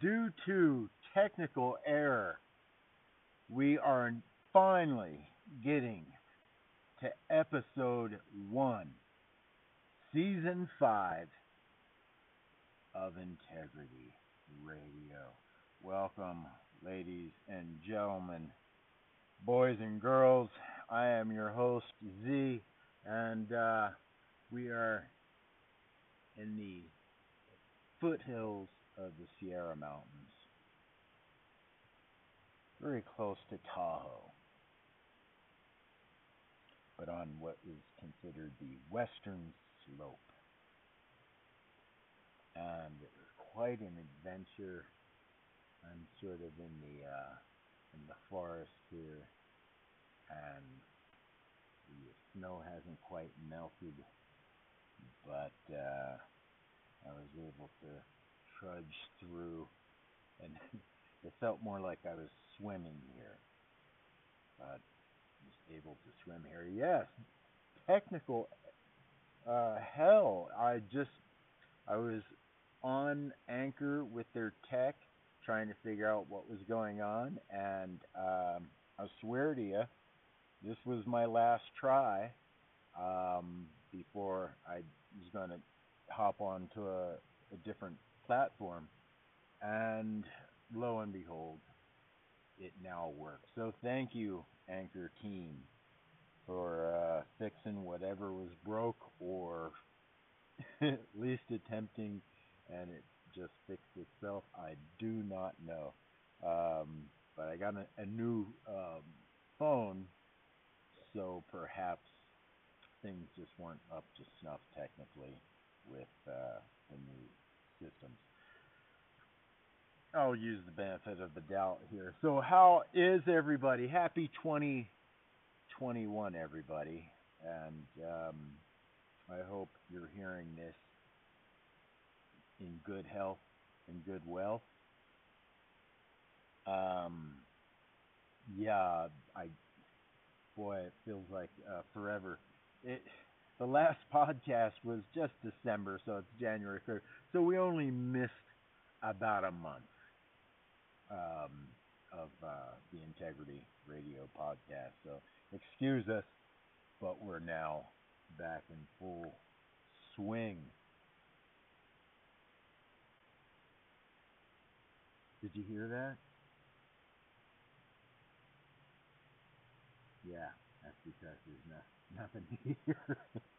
due to technical error, we are finally getting to episode one, season five of Integrity Radio. Welcome, ladies and gentlemen, boys and girls. I am your host, Z, and uh, we are in the foothills of the Sierra Mountains, very close to Tahoe, but on what is considered the western slope. And it was quite an adventure. I'm sort of in the uh, in the forest here, and the snow hasn't quite melted, but uh, I was able to trudge through, and it felt more like I was swimming here. But was able to swim here. Yes, technical uh, hell. I just I was on anchor with their tech, trying to figure out what was going on, and um, I swear to you, this was my last try um, before I was going to hop onto a, a different platform. And lo and behold, it now works. So thank you, Anchor team, for uh, fixing whatever was broke or at least attempting, and it just fixed itself. I do not know. Um, but I got a, a new um, phone, so perhaps things just weren't up to snuff technically with uh, the new systems. I'll use the benefit of the doubt here. So, how is everybody? Happy 2021, everybody. And um, I hope you're hearing this in good health and good wealth. Um, yeah, I, boy, it feels like uh, forever. It, the last podcast was just December, so it's January 3rd. So we only missed about a month um, of uh, the Integrity Radio podcast. So excuse us, but we're now back in full swing. Did you hear that? Yeah, that's because there's no, nothing here.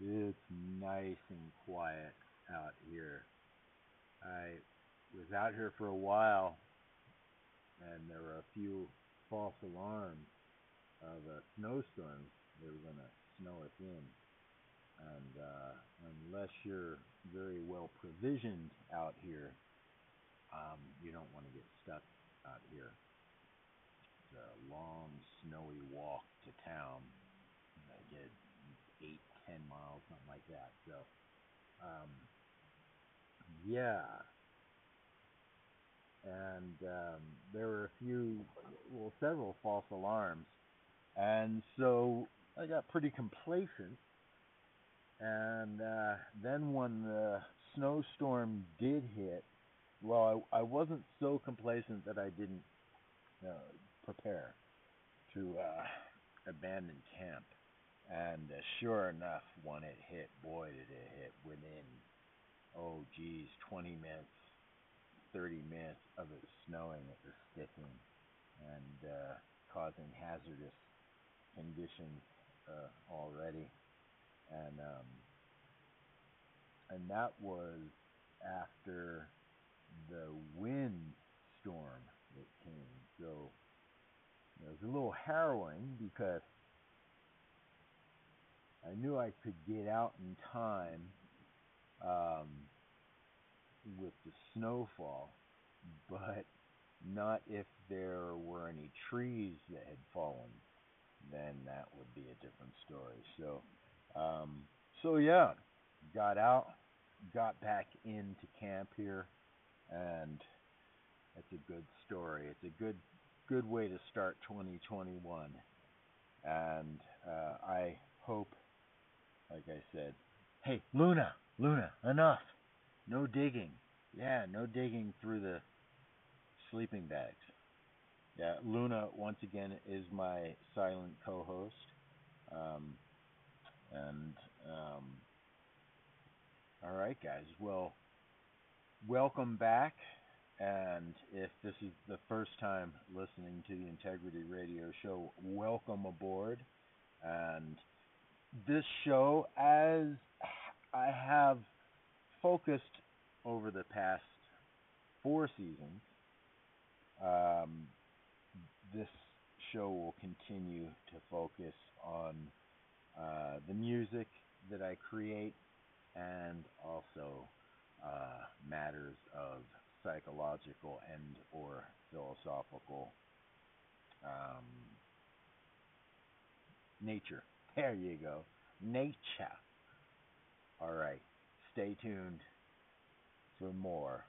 it's nice and quiet out here. I was out here for a while, and there were a few false alarms of a snowstorm. They were going to snow us in. And uh, unless you're very well provisioned out here, um, you don't want to get stuck out here. It's a long, snowy walk to town. I did eight, ten miles, something like that. So, um, yeah, and um, there were a few, well, several false alarms, and so I got pretty complacent. And uh, then when the snowstorm did hit, well, I, I wasn't so complacent that I didn't uh, prepare to uh, abandon camp. And uh, sure enough, when it hit, boy, did it hit within, oh, geez, 20 minutes 30 minutes of it snowing, it was sticking and uh, causing hazardous conditions uh, already. And um, and that was after the wind storm that came. So it was a little harrowing because I knew I could get out in time um, with the snowfall, but not if there were any trees that had fallen. Then that would be a different story. So, um, so yeah, got out, got back into camp here, and it's a good story. It's a good, good way to start 2021. And uh, I hope, like I said, hey Luna, Luna, enough. No digging. Yeah, no digging through the sleeping bags. Yeah, Luna once again is my silent co-host, um, and um, all right, guys. Well, welcome back. And if this is the first time listening to the Integrity Radio Show, welcome aboard. And this show, as I have focused over the past four seasons, um, this show will continue to focus on uh, the music that I create and also uh, matters of psychological and or philosophical um, nature. There you go. Nature. All right. Stay tuned for more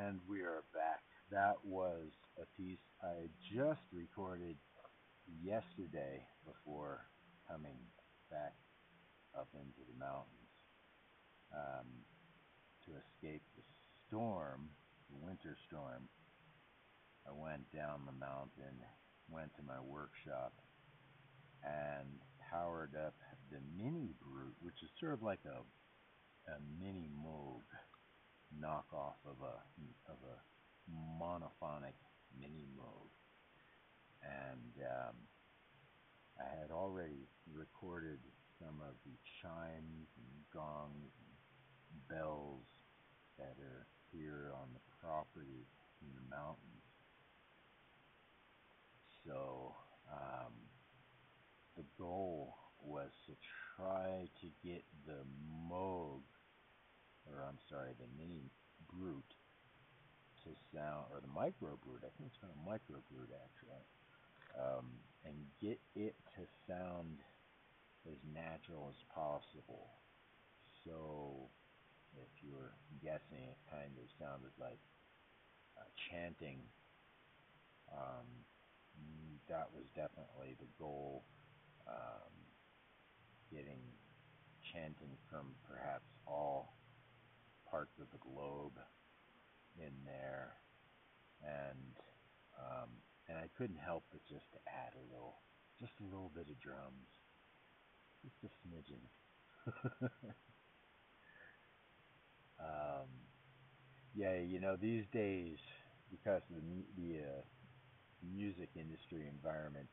And we are back. That was a piece I just recorded yesterday before coming back up into the mountains um, to escape the storm, the winter storm. I went down the mountain, went to my workshop, and powered up the Mini Brute, which is sort of like a, a mini Moog knockoff of a of a monophonic mini Moog, and um, I had already recorded some of the chimes and gongs and bells that are here on the property in the mountains. So um, the goal was to try to get the Moog or I'm sorry, the mini brute to sound, or the micro brute, I think it's called a micro brute actually, um, and get it to sound as natural as possible. So, if you're guessing, it kind of sounded like uh, chanting. Um, that was definitely the goal. Um, getting chanting from perhaps all parts of the globe in there, and um, and I couldn't help but just add a little, just a little bit of drums, just a smidgen. um, yeah, you know, these days because of the the uh, music industry environment,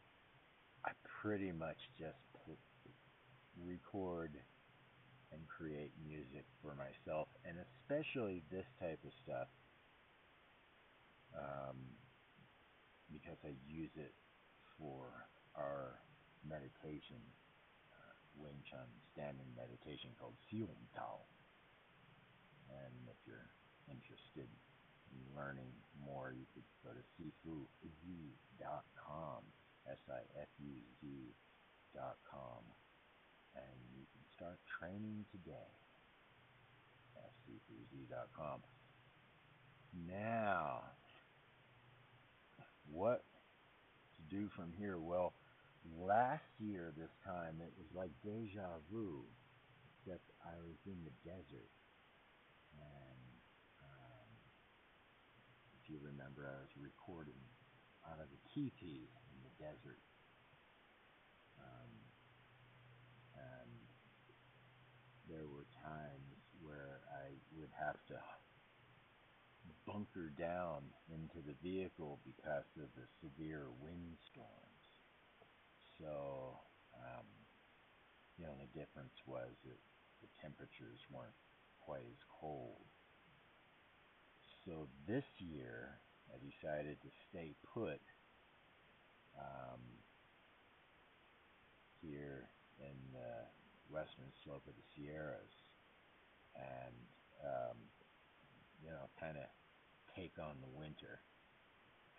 I pretty much just record and create music for myself, and especially this type of stuff, um, because I use it for our meditation, uh, Wing Chun standing meditation called Xiong Tao. And if you're interested in learning more, you could go to sifuz.com, S-I-F-U-Z.com and you can start training today. SC3Z.com. Now, what to do from here? Well, last year, this time, it was like deja vu, except I was in the desert. And um, if you remember, I was recording out of a teepee in the desert. Um, and there were times where I would have to bunker down into the vehicle because of the severe windstorms. So, um, the only difference was that the temperatures weren't quite as cold. So this year, I decided to stay put um, here in the western slope of the Sierras, and um, you know, kind of take on the winter.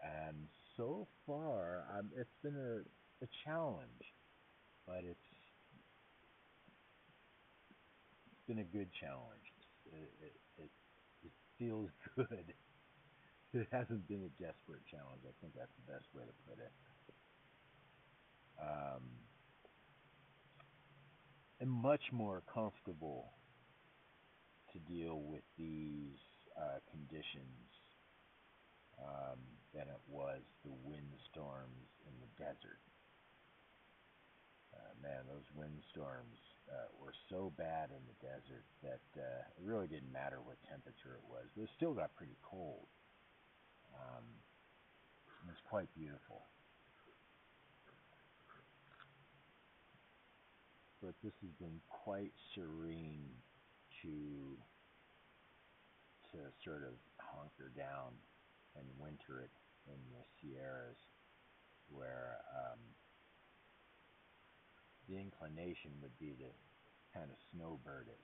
And so far, um, it's been a, a challenge, but it's been a good challenge. It it it, it feels good. It hasn't been a desperate challenge. I think that's the best way to put it. Um, am much more comfortable to deal with these uh, conditions um, than it was the windstorms in the desert. Uh, man, those windstorms uh, were so bad in the desert that uh, it really didn't matter what temperature it was. It still got pretty cold. Um, it was quite beautiful. But this has been quite serene to to sort of hunker down and winter it in the Sierras, where um, the inclination would be to kind of snowbird it,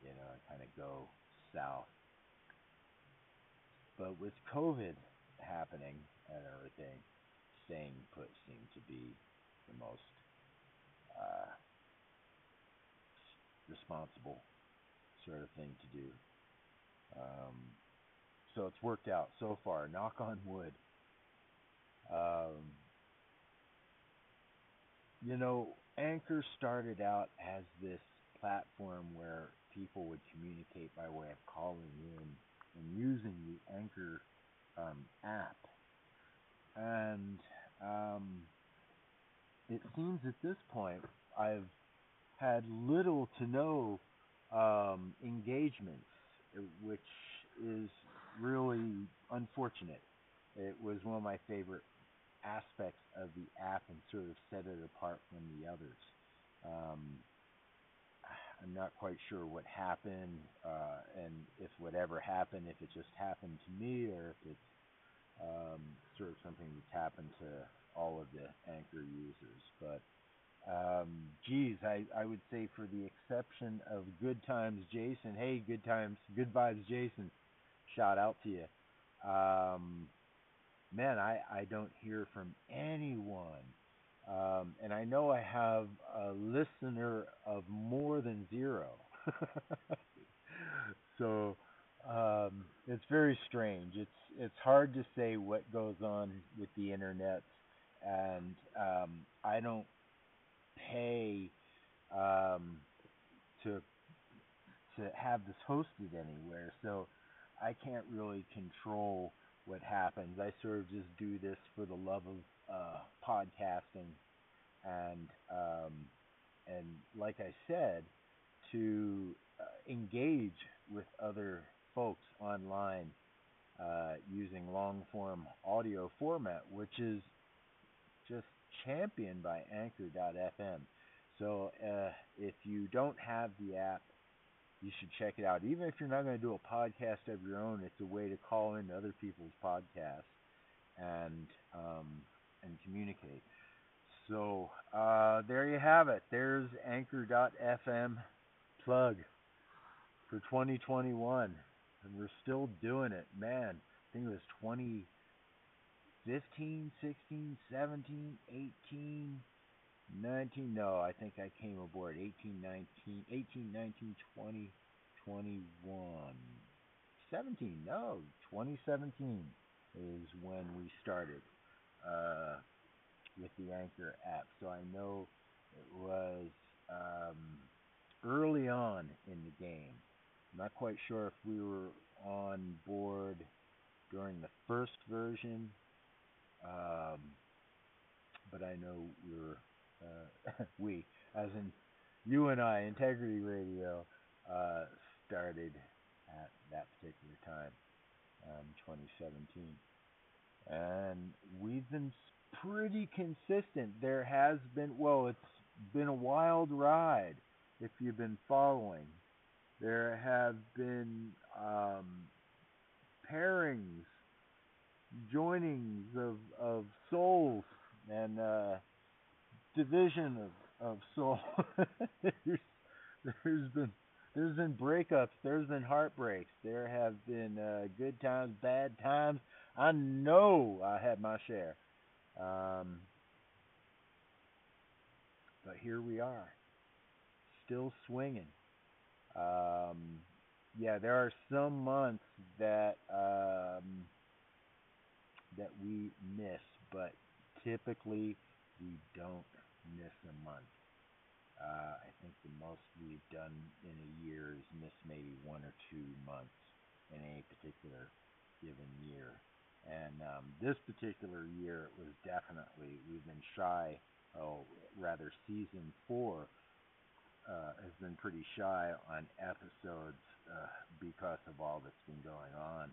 you know, and kind of go south. But with COVID happening and everything, staying put seemed to be the most uh, responsible sort of thing to do. Um, so it's worked out so far. Knock on wood. Um, you know, Anchor started out as this platform where people would communicate by way of calling in and using the Anchor um, app. And um, it seems at this point I've had little to no um, engagements, which is really unfortunate. It was one of my favorite aspects of the app and sort of set it apart from the others. Um, I'm not quite sure what happened, uh, and if whatever happened, if it just happened to me, or if it's um, sort of something that's happened to all of the Anchor users. But um, geez, I, I would say for the exception of Good Times Jason, hey, Good Times, Good Vibes Jason, shout out to you. Um, man, I, I don't hear from anyone. Um, and I know I have a listener of more than zero. so um, it's very strange. It's it's hard to say what goes on with the internet, and um, I don't pay um, to to have this hosted anywhere, so I can't really control what happens. I sort of just do this for the love of uh, podcasting, and um, and like I said, to uh, engage with other folks online uh, using long form audio format, which is championed by Anchor.fm. So uh, if you don't have the app, you should check it out. Even if you're not going to do a podcast of your own, it's a way to call into other people's podcasts and um, and communicate. So uh, there you have it. There's Anchor.fm plug for 2021, and we're still doing it. Man, I think it was 2015, 16, 17, 18. 19, no, I think I came aboard 18, 19, 18, 19, 20, 21. 17, no, 2017 is when we started uh, with the Anchor app. So I know it was um, early on in the game. I'm not quite sure if we were on board during the first version, um, but I know we were uh, we, as in you and I, Integrity Radio, uh, started at that particular time, um, 2017. And we've been pretty consistent. There has been, well, it's been a wild ride if you've been following. There have been um, joinings of, of souls, and uh, division of of soul. there's, there's been there's been breakups. There's been heartbreaks. There have been uh, good times, bad times. I know I had my share. Um, but here we are, still swinging. Um, yeah, there are some months that um, that we miss, but typically we don't miss a month. Uh, I think the most we've done in a year is miss maybe one or two months in any particular given year. And um, this particular year, it was definitely, we've been shy, oh, rather, season four uh, has been pretty shy on episodes uh, because of all that's been going on.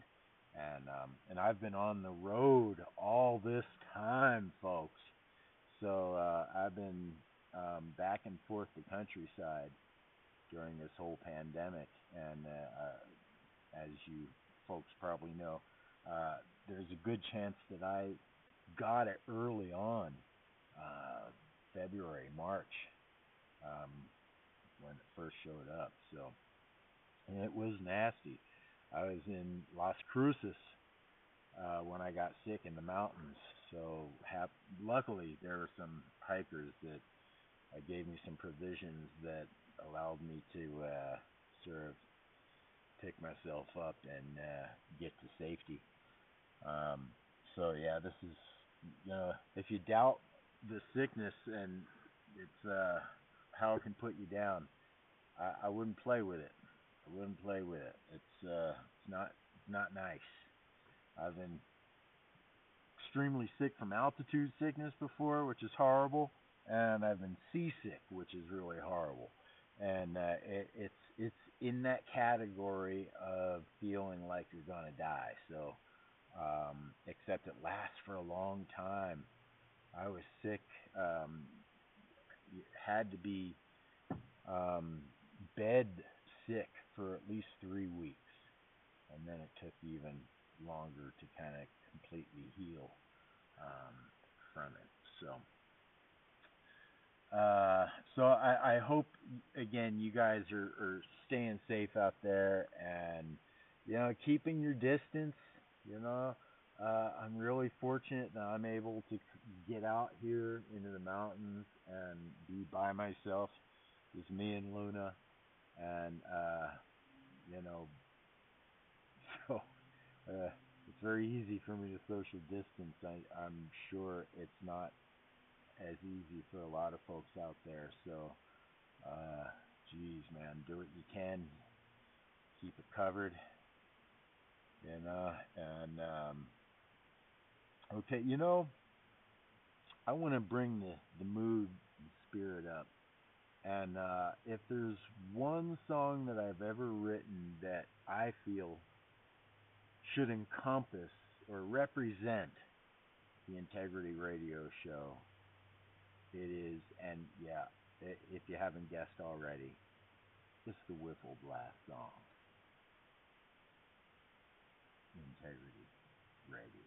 And um, and I've been on the road all this time, folks. So uh, I've been um, back and forth the countryside during this whole pandemic, and uh, uh, as you folks probably know, uh, there's a good chance that I got it early on, uh, February, March, um, when it first showed up. So, and it was nasty. I was in Las Cruces uh, when I got sick in the mountains. So hap- luckily there were some hikers that uh, gave me some provisions that allowed me to uh, sort of pick myself up and uh, get to safety. Um, so yeah, this is you know if you doubt the sickness and it's uh, how it can put you down, I, I wouldn't play with it. I wouldn't play with it. It's uh, it's not not nice. I've been extremely sick from altitude sickness before, which is horrible, and I've been seasick, which is really horrible. And uh, it, it's it's in that category of feeling like you're gonna die. So, um, except it lasts for a long time. I was sick. Um, had to be um, bed sick for at least three weeks, and then it took even longer to kind of completely heal um, from it. So. Uh, so I, I hope again you guys are, are staying safe out there and you know keeping your distance. You know, uh, I'm really fortunate that I'm able to get out here into the mountains and be by myself. Just me and Luna, and uh, you know, so uh, it's very easy for me to social distance. I, I'm sure it's not as easy for a lot of folks out there. So, uh, geez, man, do what you can, keep it covered, you know. And um, okay, you know, I want to bring the the mood, and spirit up. And uh, if there's one song that I've ever written that I feel should encompass or represent the Integrity Radio Show, it is, and yeah, if you haven't guessed already, it's the Wiffle Blast song. Integrity Radio.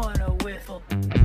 Whiffle. Want a whiffle. You want a whiffle.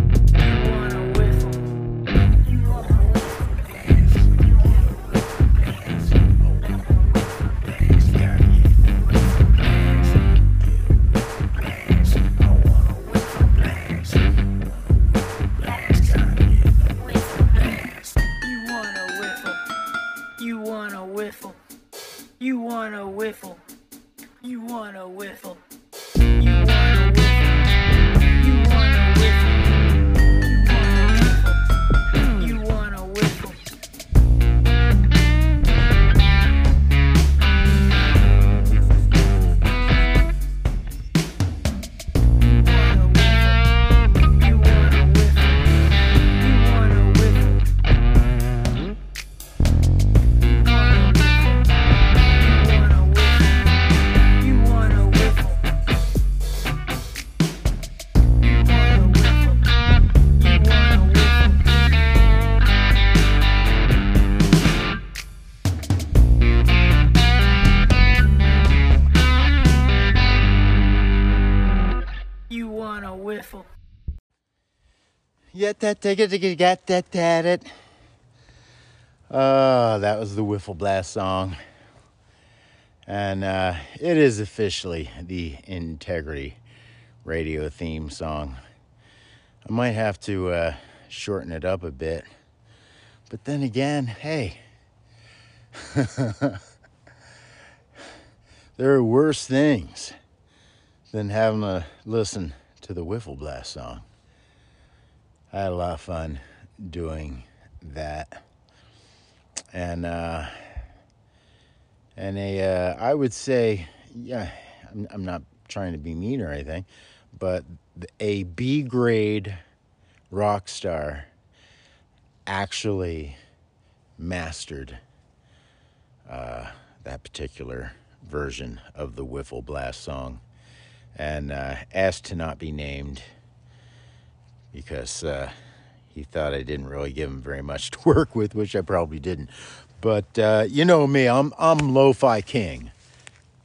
That it to get that that it. Oh, that was the Wiffle Blast song. And uh, it is officially the Integrity radio theme song. I might have to uh, shorten it up a bit. But then again, hey, there are worse things than having to listen to the Wiffle Blast song. I had a lot of fun doing that. And, uh, and a, uh, I would say, yeah, I'm, I'm not trying to be mean or anything, but a B grade rock star actually mastered uh, that particular version of the Wiffle Blast song and uh, asked to not be named because uh, he thought I didn't really give him very much to work with, which I probably didn't. But uh, you know me, I'm I'm lo-fi king,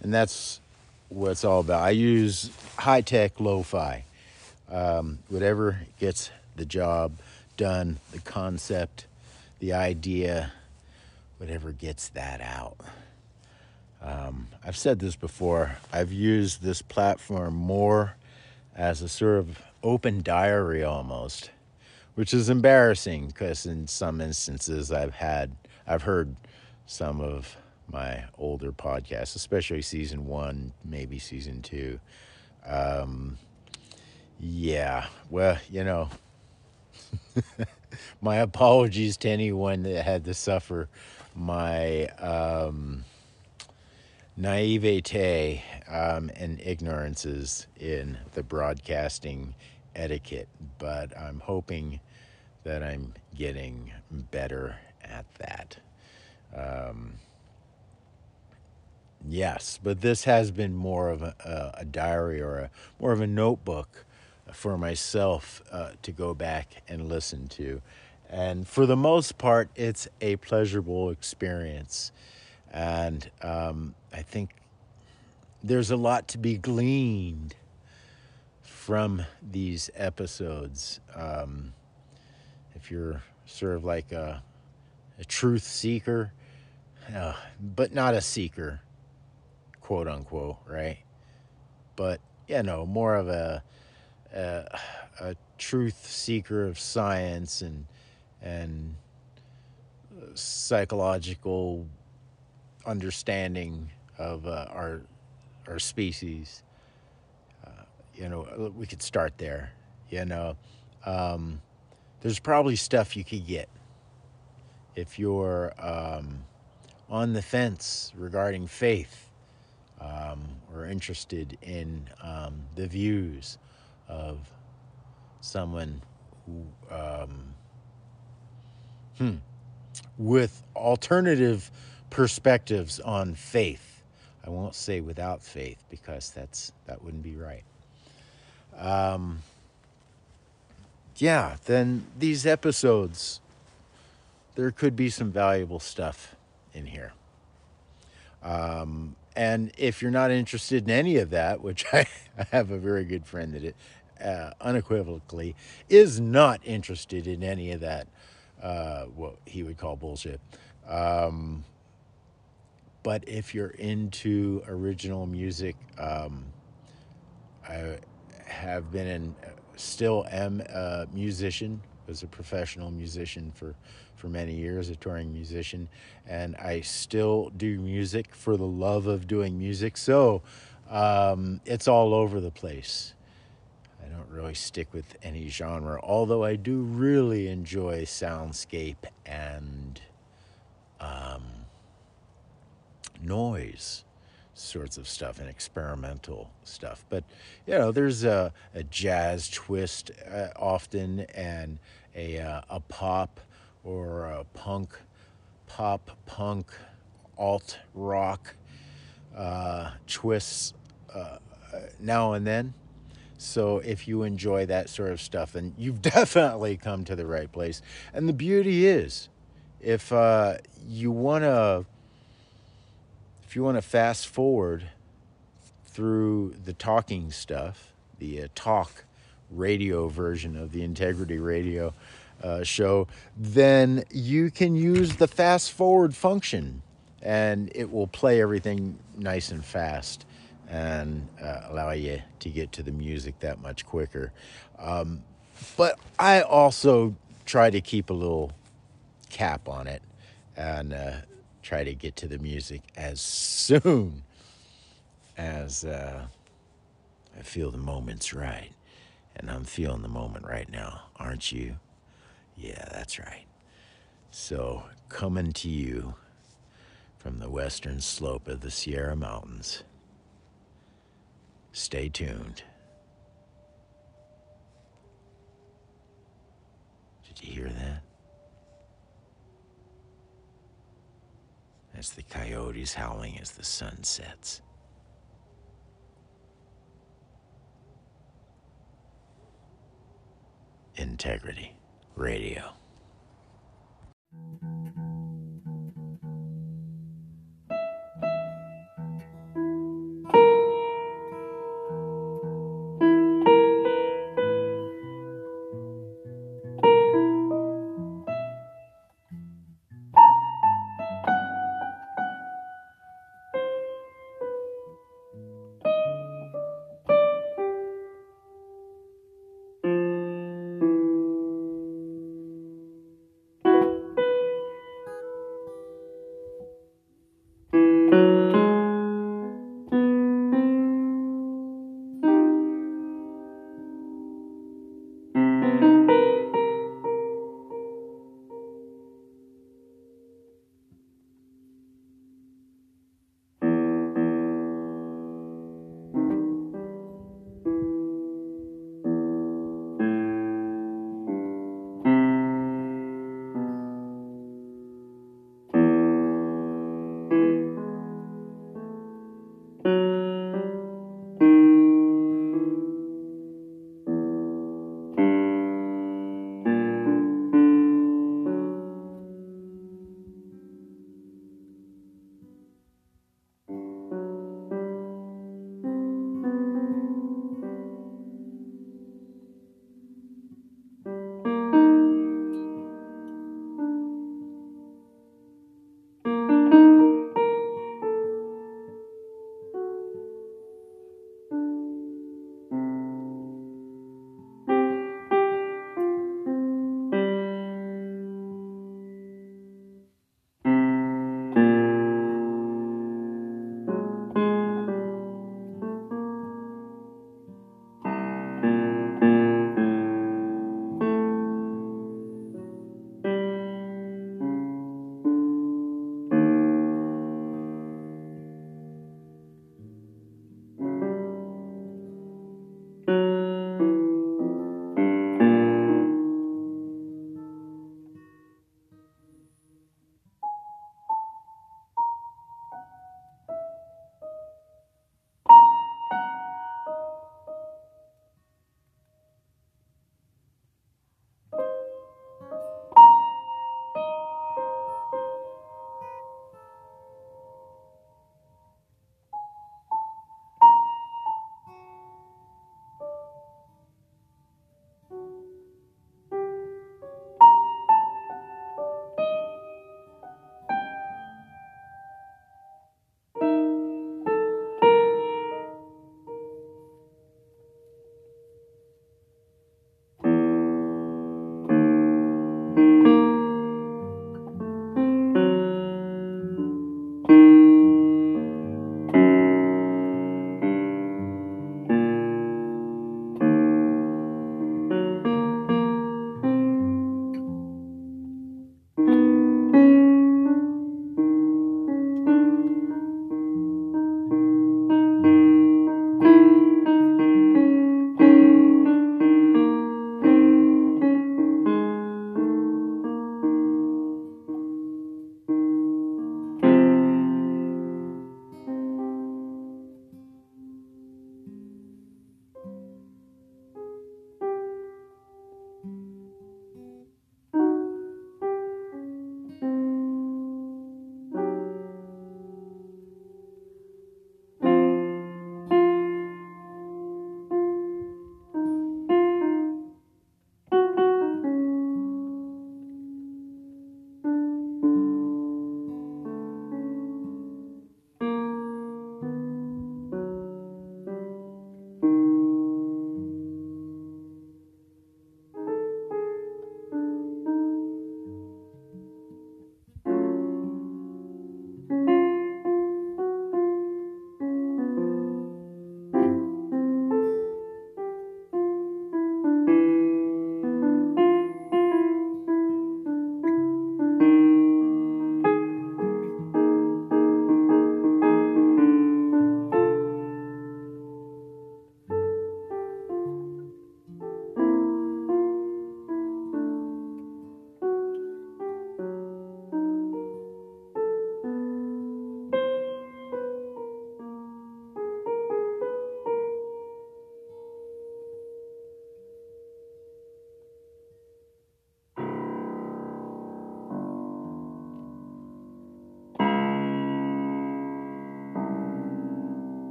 and that's what it's all about. I use high-tech lo-fi, um, whatever gets the job done, the concept, the idea, whatever gets that out. Um, I've said this before. I've used this platform more as a sort of open diary almost, which is embarrassing because in some instances I've had, I've heard some of my older podcasts, especially season one, maybe season two. Um, yeah, well, you know, my apologies to anyone that had to suffer my um, naivete um, and ignorances in the broadcasting etiquette, but I'm hoping that I'm getting better at that. Um, yes, but this has been more of a, a, diary or a more of a notebook for myself uh, to go back and listen to. And for the most part, it's a pleasurable experience. And um, I think there's a lot to be gleaned from these episodes. Um, if you're sort of like a, a truth seeker, uh, but not a seeker, quote unquote, right? But you know, more of a, a, a truth seeker of science and and psychological understanding of uh, our our species. Uh, you know, we could start there. You know, um, there's probably stuff you could get if you're um, on the fence regarding faith um, or interested in um, the views of someone who, um, hmm, with alternative perspectives on faith. I won't say without faith because that's that wouldn't be right. Um, yeah, then these episodes, there could be some valuable stuff in here. Um, and if you're not interested in any of that, which I, I have a very good friend that it, uh, unequivocally is not interested in any of that, uh, what he would call bullshit. Um, but if you're into original music, um, I have been and still am a musician. Was a professional musician for for many years, a touring musician, and I still do music for the love of doing music. So um, it's all over the place. I don't really stick with any genre, although I do really enjoy soundscape and um, noise sorts of stuff and experimental stuff. But you know, there's a, a jazz twist uh, often, and a uh, a pop or a punk, pop punk, alt rock uh, twists uh, now and then. So if you enjoy that sort of stuff, then you've definitely come to the right place. And the beauty is, if uh, you want to if you want to fast forward through the talking stuff, the uh, talk radio version of the Integrity Radio uh, show, then you can use the fast forward function and it will play everything nice and fast and uh, allow you to get to the music that much quicker. Um, but I also try to keep a little cap on it and uh, try to get to the music as soon as uh, I feel the moment's right. And I'm feeling the moment right now, aren't you? Yeah, that's right. So, coming to you from the western slope of the Sierra Mountains. Stay tuned. Did you hear that? That's the coyotes howling as the sun sets. Integrity Radio.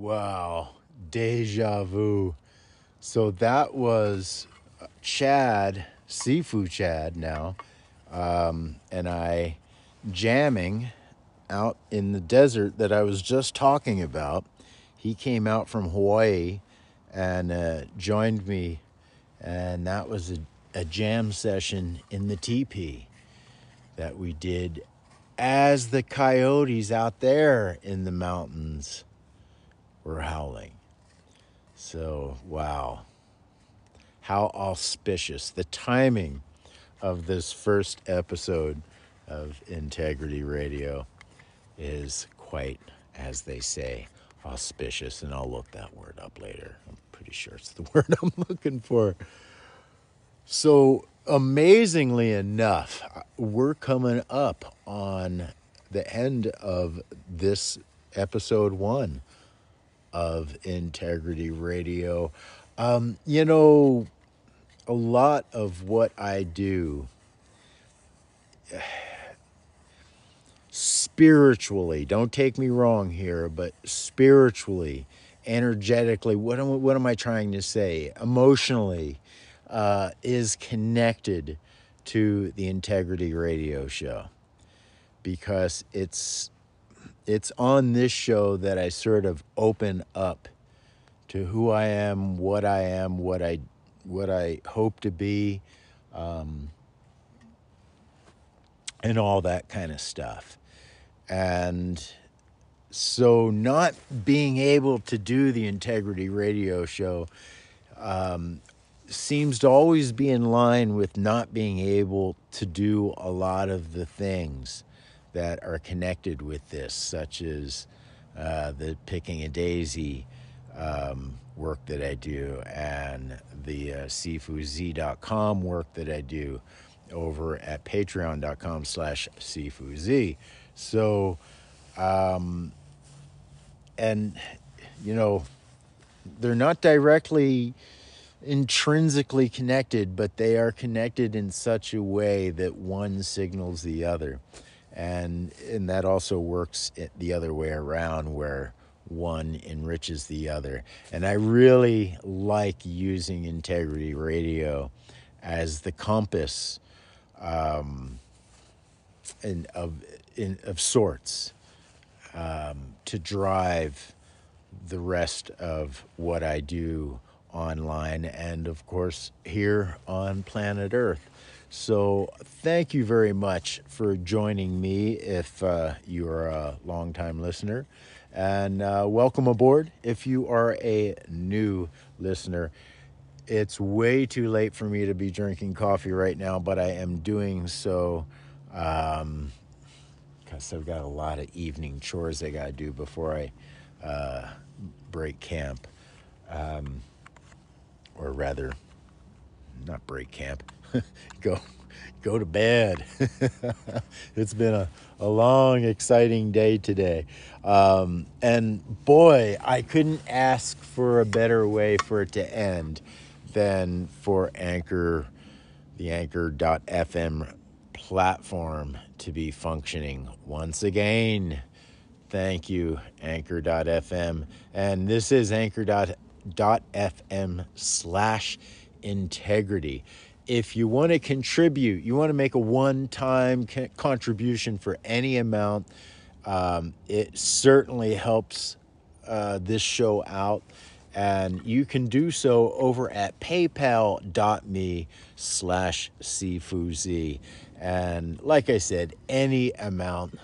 Wow, deja vu. So that was Chad, Sifu Chad now, um, and I jamming out in the desert that I was just talking about. He came out from Hawaii and uh, joined me, and that was a, a jam session in the teepee that we did as the coyotes out there in the mountains were howling. So, wow. How auspicious. The timing of this first episode of Integrity Radio is quite, as they say, auspicious. And I'll look that word up later. I'm pretty sure it's the word I'm looking for. So, amazingly enough, we're coming up on the end of this episode one of Integrity Radio. Um, you know, a lot of what I do spiritually, don't take me wrong here, but spiritually, energetically, what am, what am I trying to say? Emotionally, uh, is connected to the Integrity Radio Show because it's it's on this show that I sort of open up to who I am, what I am, what I what I hope to be, um, and all that kind of stuff. And so, not being able to do the Integrity Radio Show um, seems to always be in line with not being able to do a lot of the things that are connected with this, such as uh, the picking a daisy um, work that I do and the uh, work that I do over at patreon.com slash sifuz. So, um, and, you know, they're not directly intrinsically connected, but they are connected in such a way that one signals the other. And, and that also works the other way around, where one enriches the other. And I really like using integrity radio as the compass um, of, in, of sorts um, to drive the rest of what I do online and, of course, here on planet Earth. So, thank you very much for joining me if uh, you are a longtime listener. And uh, welcome aboard if you are a new listener. It's way too late for me to be drinking coffee right now, but I am doing so because um, I've got a lot of evening chores I got to do before I uh, break camp. Um, or rather, not break camp, go go to bed. it's been a, a long, exciting day today. Um, and boy, I couldn't ask for a better way for it to end than for Anchor, the Anchor.fm platform to be functioning once again. Thank you, Anchor.fm. And this is Anchor.fm slash integrity. If you want to contribute, you want to make a one time contribution for any amount, um, it certainly helps uh, this show out. And you can do so over at paypal.me slash sifuzi. And like I said, any amount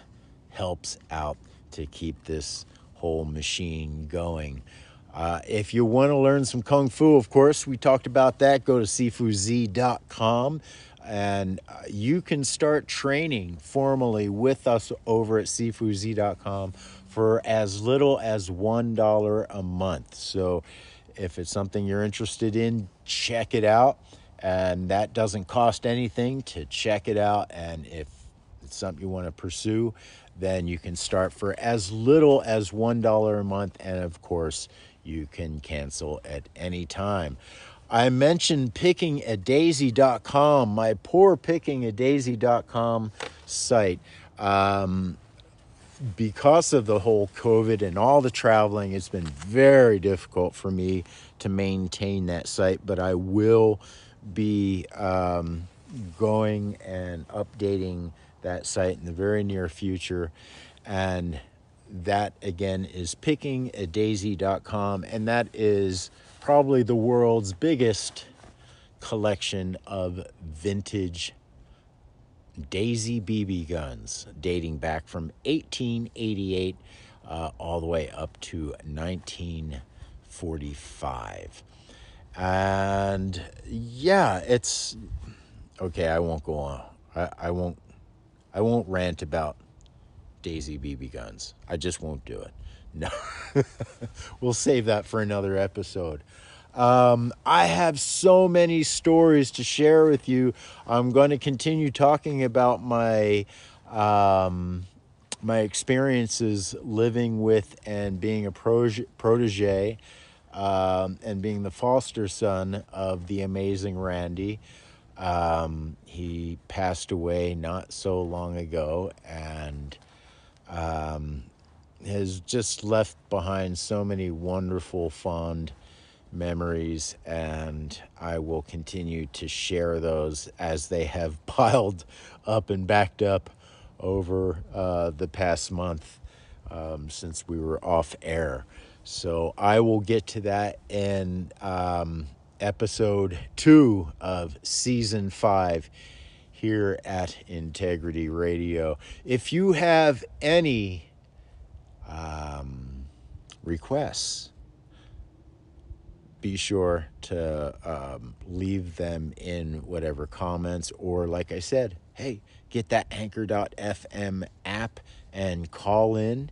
helps out to keep this whole machine going. Uh, if you want to learn some Kung Fu, of course, we talked about that. Go to sifuz.com and uh, you can start training formally with us over at sifuz.com for as little as $1 a month. So if it's something you're interested in, check it out. And that doesn't cost anything to check it out. And if it's something you want to pursue, then you can start for as little as $1 a month. And of course, you can cancel at any time. I mentioned pickingadaisy.com, my poor pickingadaisy.com site. Um, because of the whole COVID and all the traveling, it's been very difficult for me to maintain that site. But I will be um, going and updating that site in the very near future. And that again is pickingadaisy.com, and that is probably the world's biggest collection of vintage Daisy BB guns dating back from 1888 uh, all the way up to 1945. And yeah, it's okay. I won't go on. I, I won't. I won't rant about Daisy BB guns. I just won't do it. No, we'll save that for another episode. Um, I have so many stories to share with you. I'm going to continue talking about my um, my experiences living with and being a protege um, and being the foster son of the amazing Randy. Um, he passed away not so long ago and um, has just left behind so many wonderful, fond memories, and I will continue to share those as they have piled up and backed up over uh, the past month um, since we were off air. So I will get to that in um, episode two of season five here at Integrity Radio. If you have any um, requests, be sure to um, leave them in whatever comments, or like I said, hey, get that anchor.fm app and call in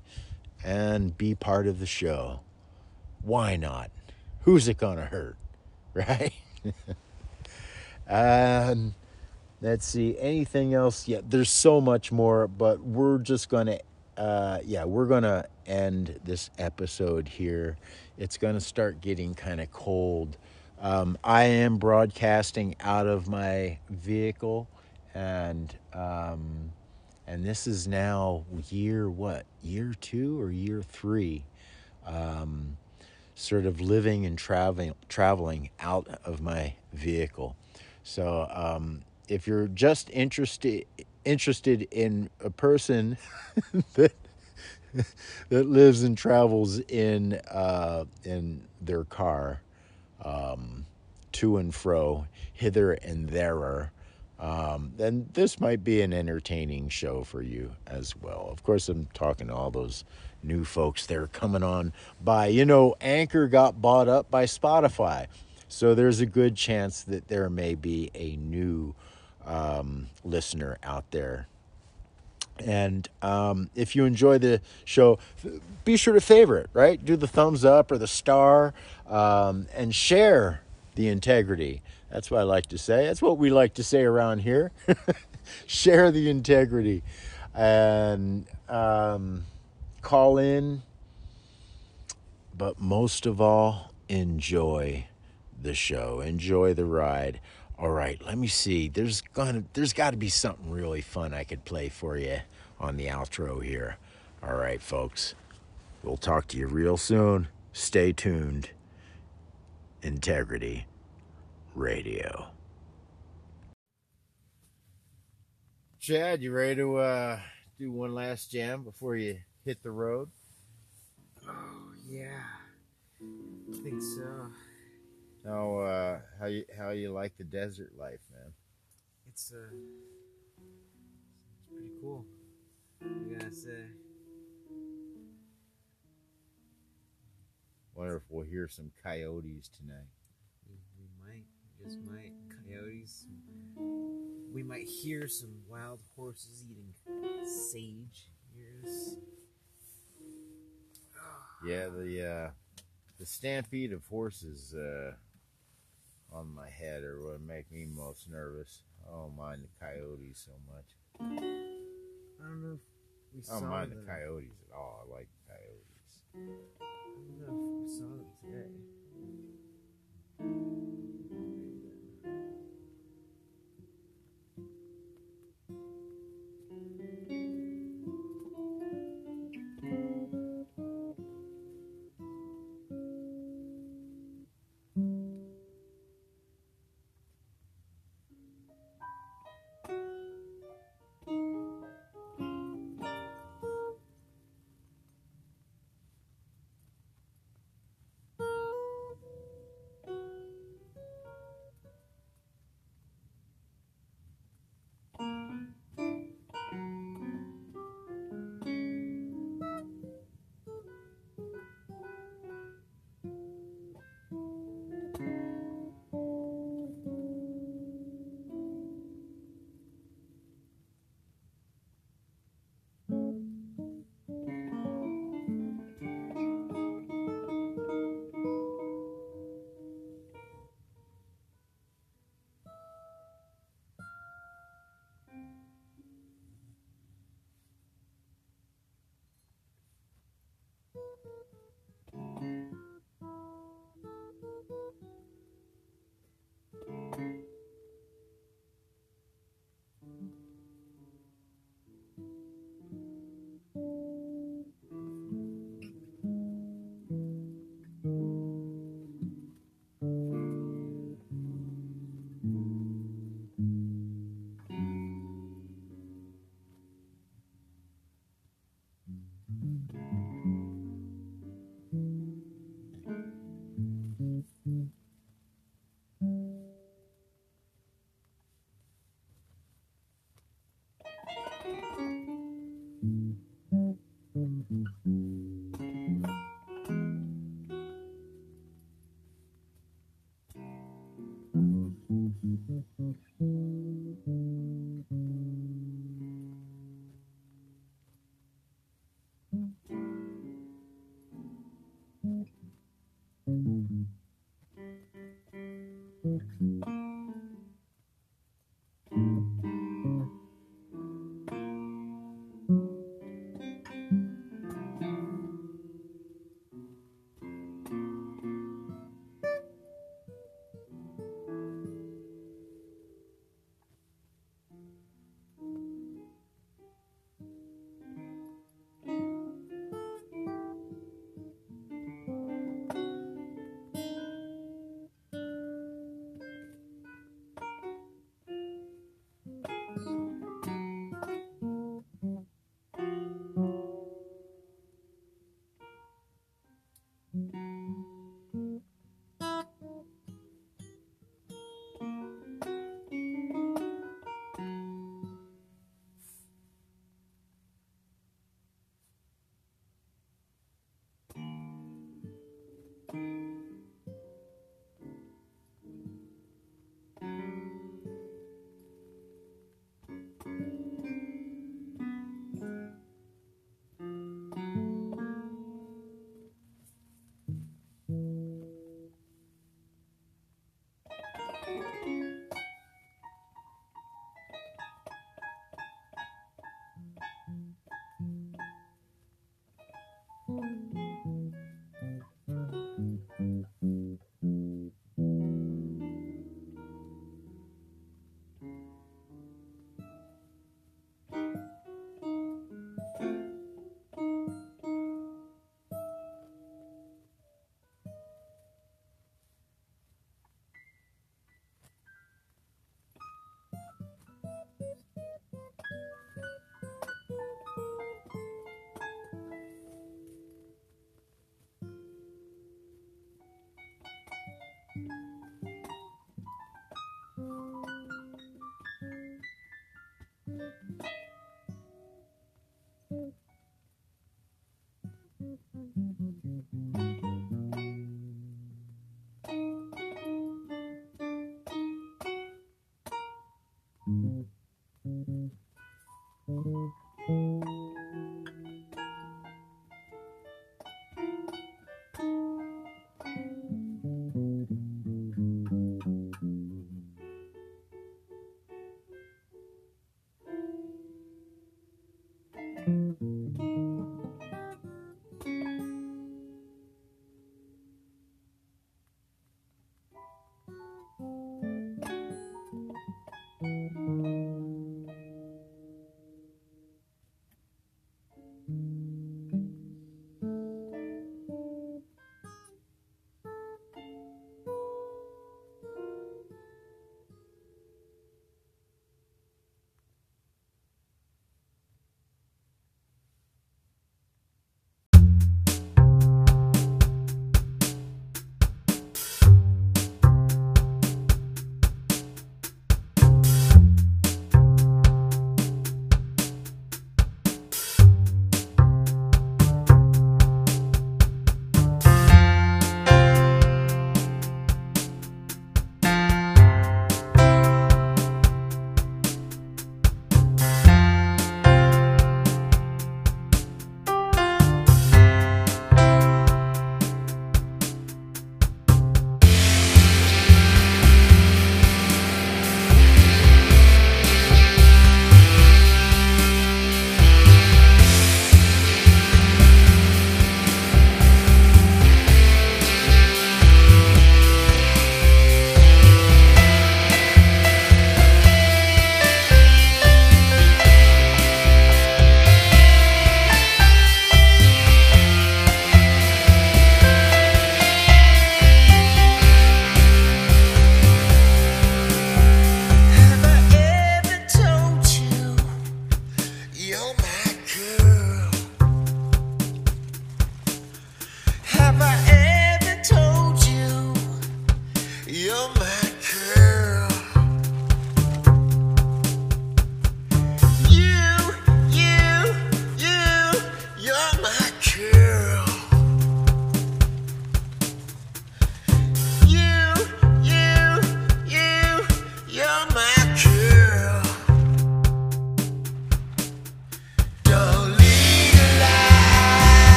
and be part of the show. Why not? Who's it gonna hurt? Right? and let's see, anything else? Yeah, there's so much more, but we're just gonna, uh, yeah, we're gonna end this episode here it's to start getting kind of cold. Um, I am broadcasting out of my vehicle, and um, and this is now year what year two or year three, um, sort of living and traveling traveling out of my vehicle. So um, if you're just interested interested in a person that that lives and travels in uh, in their car um, to and fro, hither and therer, um, then this might be an entertaining show for you as well. Of course, I'm talking to all those new folks that are coming on by. You know, Anchor got bought up by Spotify, so there's a good chance that there may be a new um, listener out there and um, if you enjoy the show, be sure to favorite, right? Do the thumbs up or the star um, and share the integrity. That's what I like to say. That's what we like to say around here. share the integrity and um, call in. But most of all, enjoy the show, enjoy the ride. All right, let me see. There's gonna there's got to be something really fun I could play for you on the outro here. All right, folks. We'll talk to you real soon. Stay tuned. Integrity Radio. Chad, you ready to uh, do one last jam before you hit the road? Oh yeah, I think so. How uh, how you how you like the desert life, man? It's uh, it's pretty cool. You gotta say. Wonder if we'll hear some coyotes tonight. We, we might, just might. Coyotes. We might hear some wild horses eating sage ears. Yeah, the uh, the stampede of horses uh, on my head are what make me most nervous. I don't mind the coyotes so much. I don't know we I don't mind them. the coyotes at all. I like coyotes. I don't know if we saw them today.